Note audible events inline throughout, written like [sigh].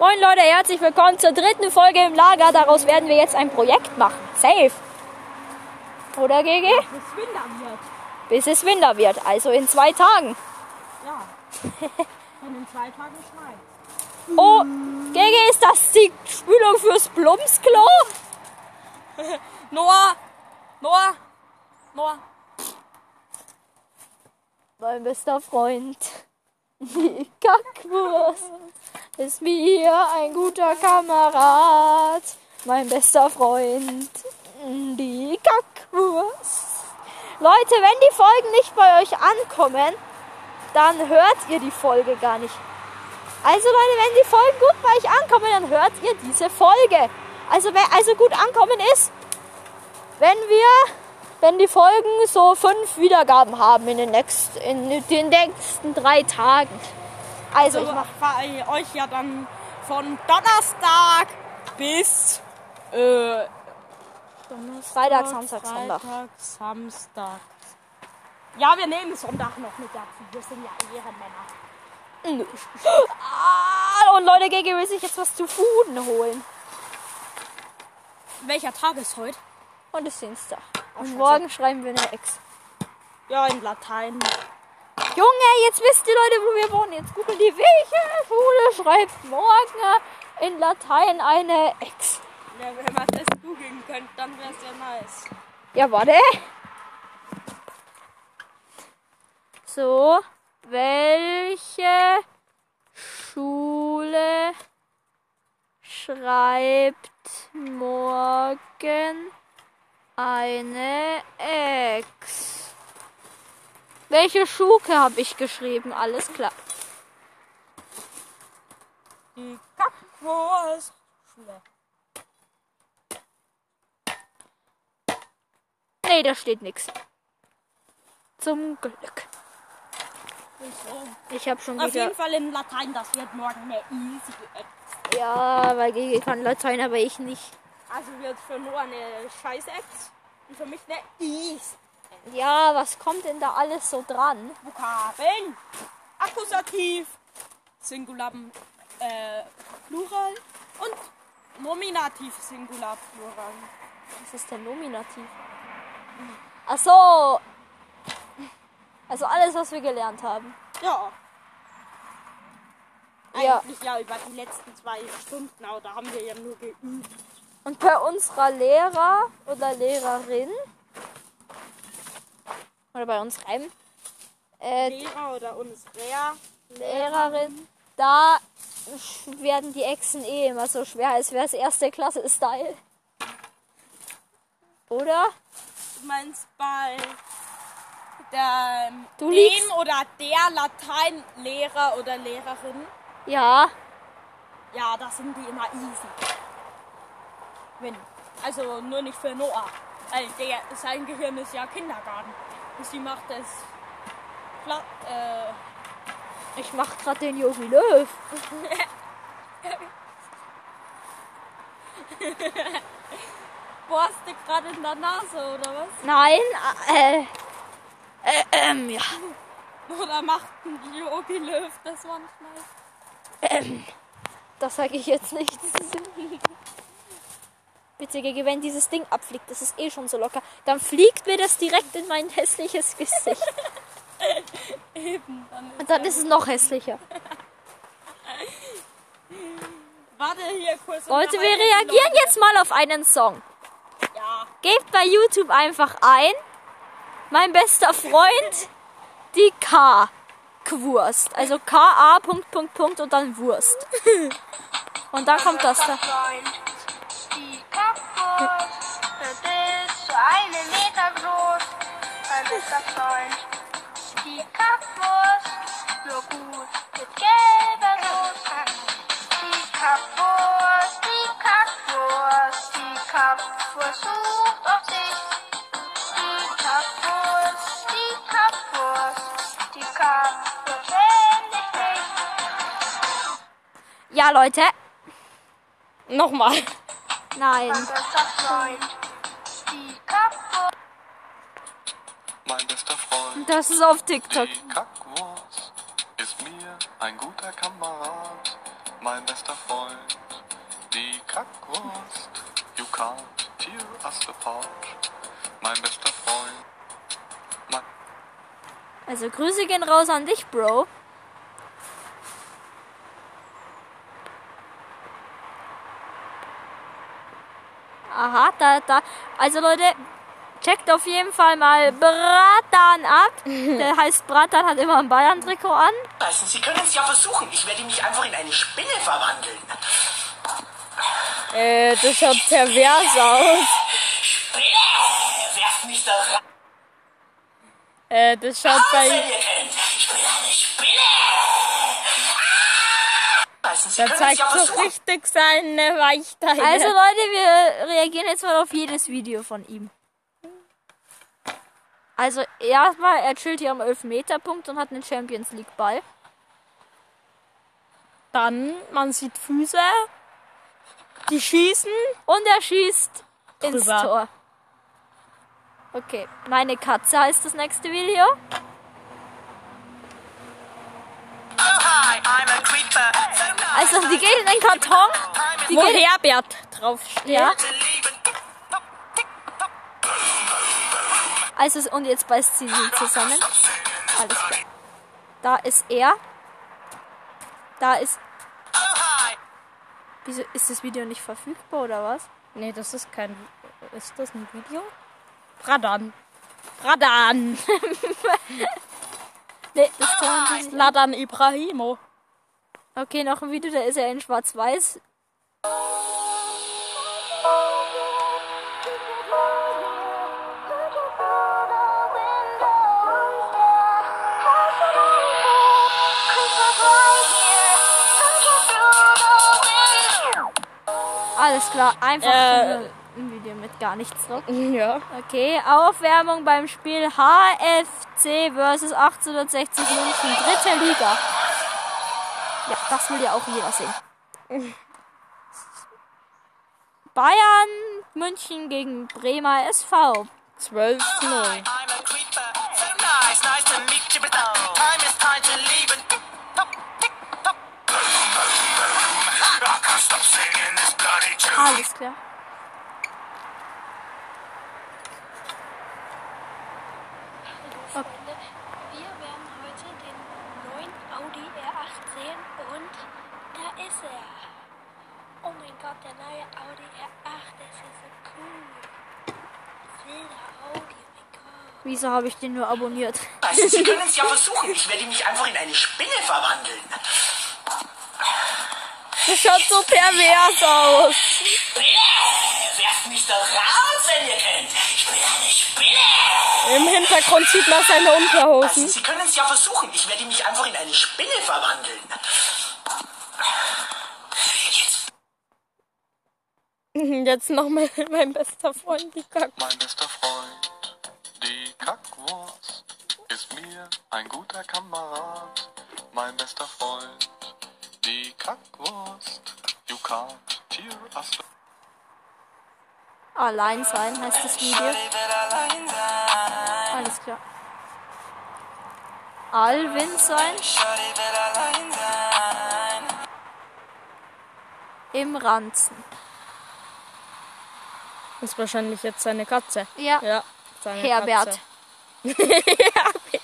Moin Leute, herzlich willkommen zur dritten Folge im Lager. Daraus werden wir jetzt ein Projekt machen. Safe. Oder GG? Bis Winter wird. Bis es Winter wird, also in zwei Tagen. Ja. [laughs] Wenn in zwei Tagen schneit. Oh, GG, ist das die Spülung fürs Plumpsklo? [laughs] Noah! Noah! Noah! Mein bester Freund, die [laughs] Kackwurst, ist mir ein guter Kamerad. Mein bester Freund, die Kackwurst. Leute, wenn die Folgen nicht bei euch ankommen, dann hört ihr die Folge gar nicht. Also Leute, wenn die Folgen gut bei euch ankommen, dann hört ihr diese Folge. Also, wer also gut ankommen ist, wenn wir, wenn die Folgen so fünf Wiedergaben haben in den nächsten, in den nächsten drei Tagen. Also, Also ich mach, euch ja dann von Donnerstag bis äh, Donnerstag, Freitag, Samstag, Sonntag. Freitag, Samstag. Ja, wir nehmen Sonntag noch mit dazu. Wir sind ja Ehrenmänner. Ah, und Leute, GG will sich jetzt was zu Fuden holen. Welcher Tag ist heute? Und es ist Dienstag. Und scheiße. morgen schreiben wir eine Ex. Ja, in Latein. Junge, jetzt wisst ihr Leute, wo wir wohnen. Jetzt googelt die, welche Schule schreibt morgen in Latein eine Ex. Ja, wenn man das googeln könnte, dann wäre es ja nice. Ja, warte. So, welche Schule schreibt morgen eine Ex? Welche Schuke habe ich geschrieben? Alles klar. Die Kackwurstschule. Nee, da steht nichts. Zum Glück. Ich habe schon Auf wieder. jeden Fall in Latein, das wird morgen eine easy Ex. Ja, weil Gigi kann Latein, aber ich nicht. Also wird für Noah eine scheiß Ex und für mich eine easy. Ja, was kommt denn da alles so dran? Vokabeln. Akkusativ. Singular, äh, Plural. Und Nominativ, Singular, Plural. Was ist denn Nominativ? Ach so. Also alles, was wir gelernt haben. Ja. Ja. Eigentlich ja über die letzten zwei Stunden, aber da haben wir ja nur geübt. Und bei unserer Lehrer oder Lehrerin oder bei unserem äh, Lehrer oder uns wer? Lehrerin, da werden die Echsen eh immer so schwer, als wäre es erste Klasse Style. Oder? Du meinst bei der, Du dem oder der Lateinlehrer oder Lehrerin? Ja. Ja, das sind die immer easy. Wenn. Also nur nicht für Noah. Weil der, sein Gehirn ist ja Kindergarten. Und sie macht es. Pla äh, Ich mach grad den Jogi Löw. [laughs] bohrst du gerade in der Nase oder was? Nein, äh, äh, ähm, ja. Oder macht ein Yogi Löw das manchmal? Ähm, das sage ich jetzt nicht. [laughs] Gigi, wenn dieses Ding abfliegt, das ist eh schon so locker, dann fliegt mir das direkt in mein hässliches Gesicht. [laughs] Eben. Dann Und dann ist es noch hässlicher. Warte hier kurz. Leute, wir reagieren Leute. jetzt mal auf einen Song. Ja. Gebt bei YouTube einfach ein, mein bester Freund, die K-Wurst. Also K-A, Punkt, Punkt, Punkt und dann Wurst. [laughs] Und dann kommt das da. Freund. Die Kackwurst, das ist so einen Meter groß. Mein bester Freund. Die Kackwurst, nur gut mit gelber Soße. Die Kackwurst, die Kackwurst, die Kackwurst sucht auf sich. Die Kackwurst, die Kackwurst, die Kackwurst kennt ich nicht. Ja, Leute. Nochmal. Nein. Mein bester Freund. Die Kackwurst. Mein bester Freund, Das ist auf TikTok. die Kackwurst, ist mir ein guter Kamerad. mein bester Freund. Die Kackwurst, you can't tear us apart. Mein bester Freund. Mein Also Grüße gehen raus an dich, Bro. Aha, da, da. Also Leute, checkt auf jeden Fall mal Bratan ab. [laughs] Der heißt Bratan, hat immer ein Bayern-Trikot an. Sie können es ja versuchen. Ich werde mich einfach in eine Spinne verwandeln. Äh, das schaut pervers aus. Spinne! Werft mich da raus, Äh, das schaut bei. Ich bin eine Spinne! Beißen. Sie Da können es zeigt so richtig seine Weichteile. Also Leute, wir reagieren jetzt mal auf jedes Video von ihm. Also erstmal, er chillt hier am 11-Meter-Punkt und hat einen Champions League-Ball. Dann, man sieht Füße. Die schießen. Und er schießt ins Drüber. Tor. Okay, meine Katze heißt das nächste Video. Oh, hi, I'm a creeper. Nice. Also die geht in den Karton. Die Wo geht, Herbert draufsteht. ja, also und jetzt beißt sie sie zusammen. Alles klar. Da ist er. Da ist. Wieso ist das Video nicht verfügbar oder was? Nee, das ist kein. Ist das ein Video? Radan. Radan. [laughs] Nee, das man nicht. Ladan Ibrahimo. Okay, noch ein Video, da ist er in Schwarz-Weiß. Alles klar, einfach Äh. ein Video mit gar nichts drauf. Ja. Okay, Aufwärmung beim Spiel HFC versus 1860 München, dritte Liga. Ja, das will ja auch jeder sehen. Bayern München gegen Bremer SV. 12 Hi, 0. I'm a creeper. So nice, nice to meet you, but oh, time is time to leave and tick tock, tick tock. I can't stop singing this bloody tune. Alles klar. Freunde, wir werden heute den neuen Audi R8 sehen und da ist er. Oh mein Gott, der neue Audi R8, das ist so cool. Silber Audi, oh mein Gott. Wieso habe ich den nur abonniert? Beißen. Sie können es ja [laughs] versuchen. Ich werde mich einfach in eine Spinne verwandeln. Das schaut so pervers aus. Werft mich da raus, wenn ihr könnt. Ich bin eine Spinne. Im Hintergrund sieht man seine. Unterhosen. Sie können es ja versuchen. Ich werde mich einfach in eine Spinne verwandeln. Jetzt nochmal [laughs] mein bester Freund, die Kack. Mein bester Freund, die Kackwurst, ist mir ein guter Kamerad. Mein bester Freund, die Kackwurst, you can't tear us Allein sein heißt das Video. Alles klar. Alvin sein. Im Ranzen. Das ist wahrscheinlich jetzt seine Katze. Ja. Ja, seine Herbert. Katze. [laughs]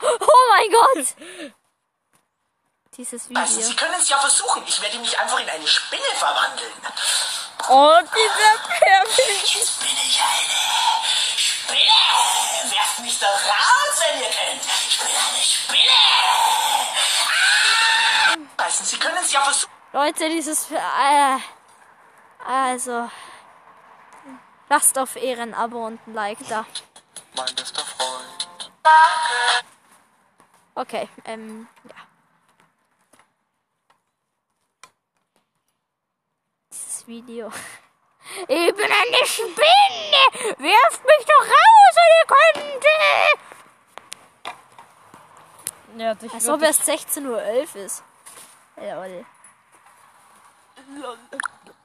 [laughs] Oh mein Gott! [laughs] Dieses. Video. Sie können es ja versuchen. Ich werde mich einfach in eine Spinne verwandeln. Oh, dieser Pervers. Jetzt bin ich eine Spinne. Werft mich da raus, wenn ihr könnt. Ich bin eine Spinne. Beißen. Sie können es ja versuchen. Leute, dieses. Äh, also. Lasst auf Ehren ein Abo und ein Like da. Mein bester Freund, Okay, ähm, ja. Video. [laughs] Ich bin eine Spinne! Werft mich doch raus, wenn ihr könnt! Ja, dich Als ob erst 16.11 Uhr ist. Lol.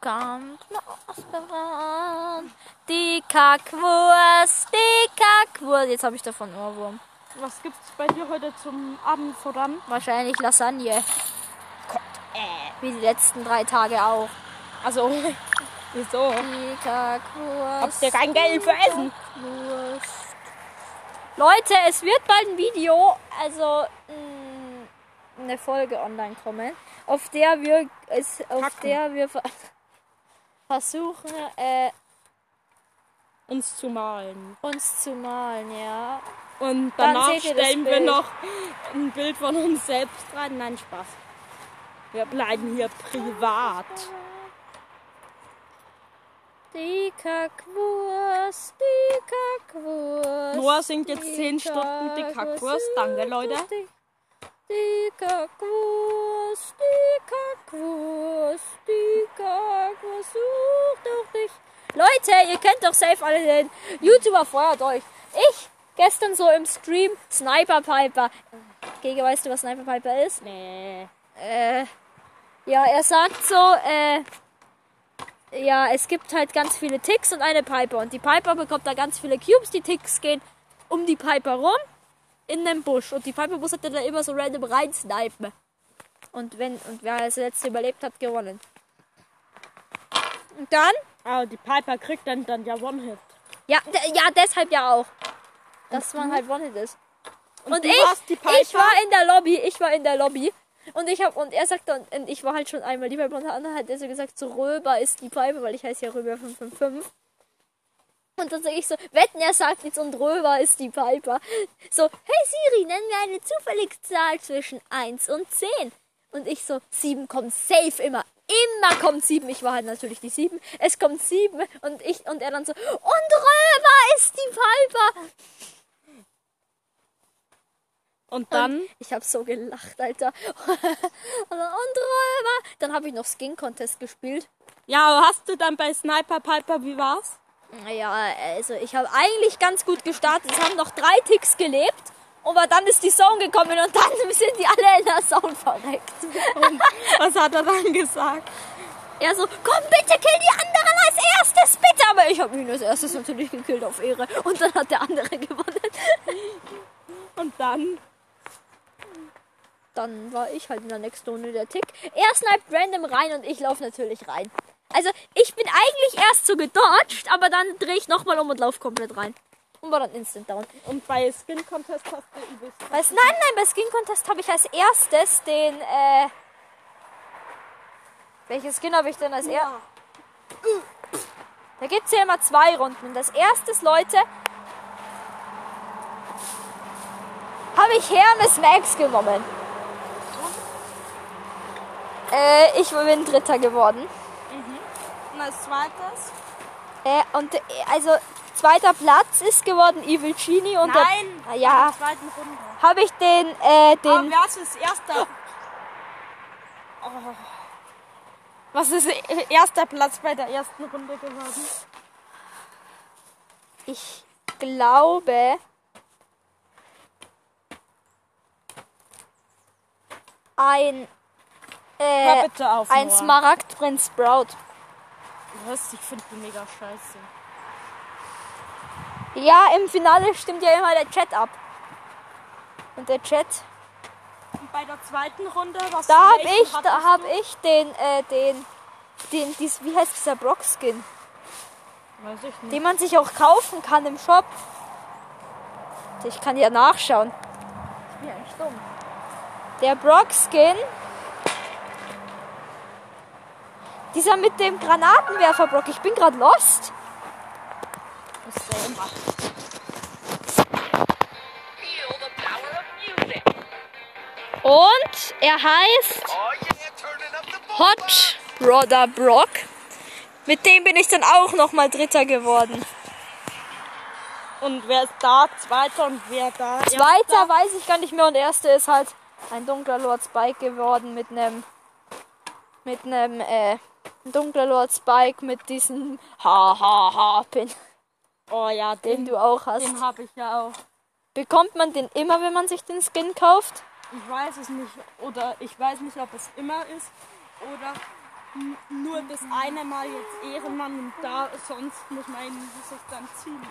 Kommt losgerannt. Die Kackwurst, die Kackwurst. Jetzt habe ich davon Ohrwurm. Was gibt's bei dir heute zum Abend voran? Wahrscheinlich Lasagne. Äh. Wie die letzten drei Tage auch. Also, [laughs] wieso? Habt ihr kein Geld für Essen? Leute, es wird bald ein Video, also mh, eine Folge online kommen, auf der wir es, auf Kacken. der wir ver [laughs] versuchen, äh, Uns zu malen. uns zu malen, ja. Und danach stellen wir noch ein Bild von uns selbst rein. Nein, Spaß. Wir bleiben hier privat. Die Kackwurst, die Kackwurst. Noah singt jetzt die 10 Stunden die Kackwurst. Danke, Leute. Die, die Kackwurst, die Kackwurst, die Kackwurst, such doch dich. Leute, ihr kennt doch safe alle den YouTuber, feuert euch. Ich gestern so im Stream Sniper Piper. Gege, weißt du, was Sniper Piper ist? Nee. Äh, ja, er sagt so, äh, ja, es gibt halt ganz viele Ticks und eine Piper. Und die Piper bekommt da ganz viele Cubes. Die Ticks gehen um die Piper rum in den Busch. Und die Piper muss halt dann da immer so random reinsnipen. Und wenn, und wer als letzte überlebt hat, gewonnen. Und dann, Aber die Piper kriegt dann, dann ja One-Hit. ja, ja, deshalb ja auch. Dass man halt One-Hit ist. Und, du ich, ich war in der Lobby, ich war in der Lobby. Und ich hab, und er sagt dann, und ich war halt schon einmal die Piper und dann hat er so gesagt, so Röber ist die Piper, weil ich heiße ja Röber 555. Und dann sage ich so, wetten, er sagt jetzt und Röber ist die Piper. So, hey Siri, nenn mir eine zufällige Zahl zwischen 1 und 10. Und ich so, 7 kommt safe immer. Immer kommt 7. Ich war halt natürlich die 7. Es kommt 7 und ich und er dann so, und Röber ist die Piper. Und dann, Ich habe so gelacht, Alter. [laughs] und dann, und Römer. Dann habe ich noch Skin Contest gespielt. ja, hast du dann bei Sniper Piper, wie war's? Naja, also ich habe eigentlich ganz gut gestartet. Es haben noch drei Ticks gelebt. Aber dann ist die Zone gekommen und dann [laughs] sind die alle in der Zone verreckt. Was hat er dann gesagt? Er so, komm bitte, kill die anderen als erstes, bitte. Aber ich habe ihn als erstes natürlich gekillt auf Ehre. Und dann hat der andere [laughs] gewonnen. Und dann, Dann war ich halt in der nächsten Runde der Tick. Er sniped random rein und ich laufe natürlich rein. Also ich bin eigentlich erst so gedodged, aber dann drehe ich nochmal um und laufe komplett rein. Und war dann instant down. und bei Skin Contest hast du übelst. Nein, nein, bei Skin Contest habe ich als erstes den, äh... Welches Skin habe ich denn als erstes? Da gibt es ja immer zwei Runden. Und als erstes, Leute, habe ich Hermes Max genommen. Äh, ich bin Dritter geworden. Und als zweites? Äh, und äh, also zweiter Platz ist geworden Evil Genie und Nein, der, ja, in der zweiten Runde. habe ich den, äh, Aber den, wer ist das erste? Oh. Was ist erster Platz bei der ersten Runde geworden? ich glaube, ein, Hör äh, bitte auf, ein Noah. Smaragdprinz Sprout. Was? Ich finde die mega scheiße. Ja, im Finale stimmt ja immer der Chat ab. Und der Chat, Und bei der zweiten Runde, was da hab ich, da hab du? ich den, äh, den, den, dies, wie heißt dieser Brock-Skin? Weiß ich nicht. den man sich auch kaufen kann im Shop. Ich kann ja nachschauen. Ich bin echt dumm. Der Brock Skin. Dieser mit dem Granatenwerfer Brock. Ich bin gerade lost. Das ist of music. Und er heißt Hot Brother Brock. Mit dem bin ich dann auch nochmal Dritter geworden. Und wer ist da Zweiter und wer da Zweiter weiß ich gar nicht mehr und erster ist halt ein dunkler Lord Spike geworden mit einem mit einem äh, dunkler Lord Spike mit diesem ha ha ha Pin, Oh ja, den den, du auch hast. den habe ich ja auch. Bekommt man den immer, wenn man sich den Skin kauft? Ich weiß es nicht. Oder ich weiß nicht, ob es immer ist. Oder nur das eine Mal jetzt Ehrenmann und da sonst muss man ihn sich dann ziehen.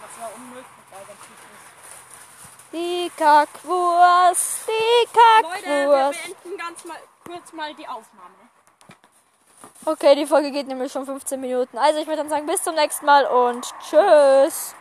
Was ja unmöglich eigentlich ist. Die Kackwurst, die Leute, wir Kackwurst. beenden ganz mal kurz mal die Aufnahme. Okay, die Folge geht nämlich schon 15 Minuten. Also ich würde dann sagen, bis zum nächsten Mal und tschüss.